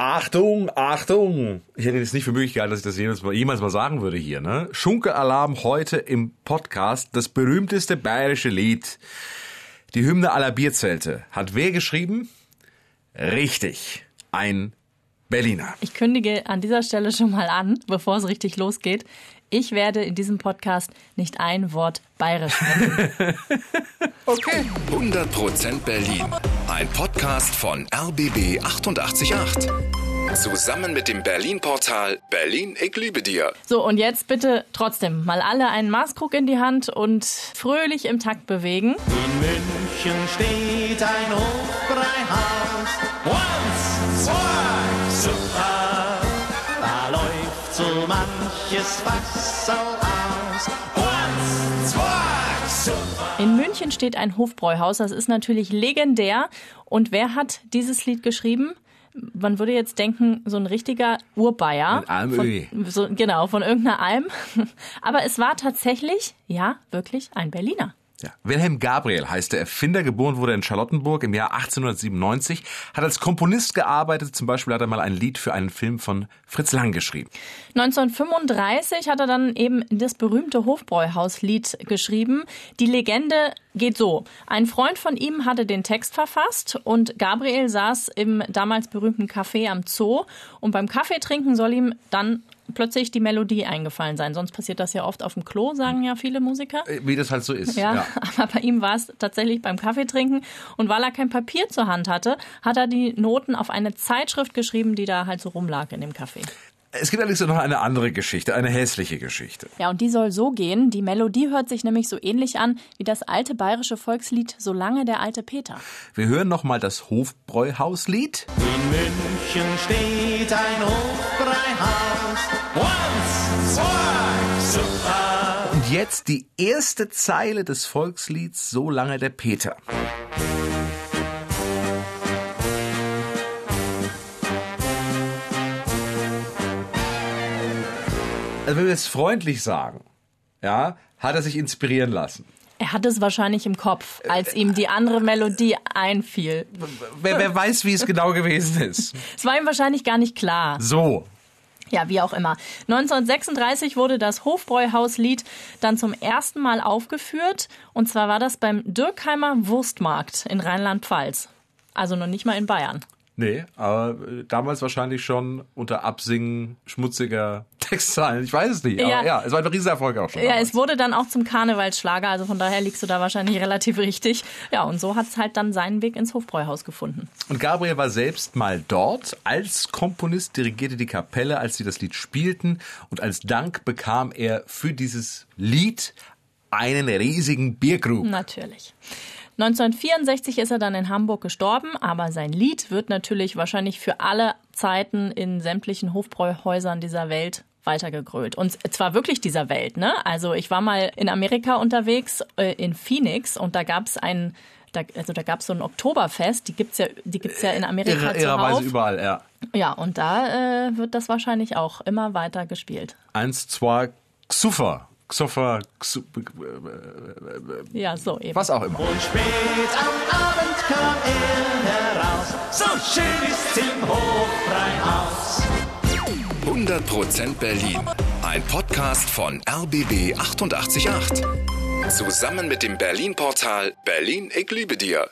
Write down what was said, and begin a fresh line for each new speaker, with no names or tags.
Achtung, Achtung! Ich hätte jetzt nicht für möglich gehalten, dass ich das jemals mal, jemals mal sagen würde hier, ne? Schunke-Alarm heute im Podcast. Das berühmteste bayerische Lied. Die Hymne aller Bierzelte. Hat wer geschrieben? Richtig. Ein Berliner.
Ich kündige an dieser Stelle schon mal an, bevor es richtig losgeht. Ich werde in diesem Podcast nicht ein Wort bayerisch sprechen.
Okay.
100% Berlin. Ein Podcast von RBB 888. Zusammen mit dem Berlin-Portal Berlin, ich liebe dir.
So, und jetzt bitte trotzdem mal alle einen Maßkrug in die Hand und fröhlich im Takt bewegen.
In München steht ein Hofbräuhaus. Once, zwei, super. Manches Wasser aus. Once, zwei, super.
In München steht ein Hofbräuhaus, das ist natürlich legendär. Und wer hat dieses Lied geschrieben? Man würde jetzt denken, so ein richtiger Urbayer.
Almöhi.
Von, so, genau, von irgendeiner Alm. Aber es war tatsächlich, ja, wirklich ein Berliner.
Ja. Wilhelm Gabriel heißt der Erfinder, geboren wurde in Charlottenburg im Jahr 1897, hat als Komponist gearbeitet, zum Beispiel hat er mal ein Lied für einen Film von Fritz Lang geschrieben.
1935 hat er dann eben das berühmte Hofbräuhauslied geschrieben. Die Legende geht so. Ein Freund von ihm hatte den Text verfasst und Gabriel saß im damals berühmten Café am Zoo und beim Kaffeetrinken soll ihm dann plötzlich die Melodie eingefallen sein. Sonst passiert das ja oft auf dem Klo, sagen ja viele Musiker.
Äh, Wie das halt so ist.
Ja, aber bei ihm war es tatsächlich beim Kaffeetrinken. Und weil er kein Papier zur Hand hatte, hat er die Noten auf eine Zeitschrift geschrieben, die da halt so rumlag in dem Café.
Es gibt allerdings noch eine andere Geschichte, eine hässliche Geschichte.
Ja, und die soll so gehen. Die Melodie hört sich nämlich so ähnlich an wie das alte bayerische Volkslied Solange der alte Peter.
Wir hören nochmal das Hofbräuhauslied.
In München steht ein Hofbräuhaus. Once, zwei, super.
Und jetzt die erste Zeile des Volkslieds So lange der Peter. Also wenn wir es freundlich sagen, ja, hat er sich inspirieren lassen.
Er hat es wahrscheinlich im Kopf, als ihm die andere Melodie einfiel.
Wer, wer weiß, wie es genau gewesen ist.
Es war ihm wahrscheinlich gar nicht klar.
So.
Ja, wie auch immer. 1936 wurde das Hofbräuhauslied dann zum ersten Mal aufgeführt. Und zwar war das beim Dürkheimer Wurstmarkt in Rheinland-Pfalz. Also noch nicht mal in Bayern.
Nee, aber äh, damals wahrscheinlich schon unter Absingen schmutziger Textzeilen. Ich weiß es nicht. Aber
Ja.
ja, es war ein Riesenerfolg auch schon.
Ja,
damals.
es wurde dann auch zum Karnevalsschlager, also von daher liegst du da wahrscheinlich relativ richtig. Ja, und so hat es halt dann seinen Weg ins Hofbräuhaus gefunden.
Und Gabriel war selbst mal dort als Komponist, dirigierte die Kapelle, als sie das Lied spielten. Und als Dank bekam er für dieses Lied einen riesigen Bierkrug.
Natürlich. 1964 ist er dann in Hamburg gestorben, aber sein Lied wird natürlich wahrscheinlich für alle Zeiten in sämtlichen Hofbräuhäusern dieser Welt weitergegrölt. Und zwar wirklich dieser Welt, ne? Also ich war mal in Amerika unterwegs, äh, in Phoenix, und da gab's ein, da, also da gab's so ein Oktoberfest, die gibt's ja, die gibt's ja in Amerika
Irre, irrerweise überall, ja.
Ja, und da äh, wird das wahrscheinlich auch immer weiter gespielt.
Eins, zwei, Xuffer. Xuffer, Xu
Ja, so eben.
was auch immer.
Und spät am Abend kam er heraus. So schön ist's im Hofbräuhaus.
100% Berlin. Ein Podcast von RBB 888. Zusammen mit dem Berlin-Portal Berlin, ich liebe dir.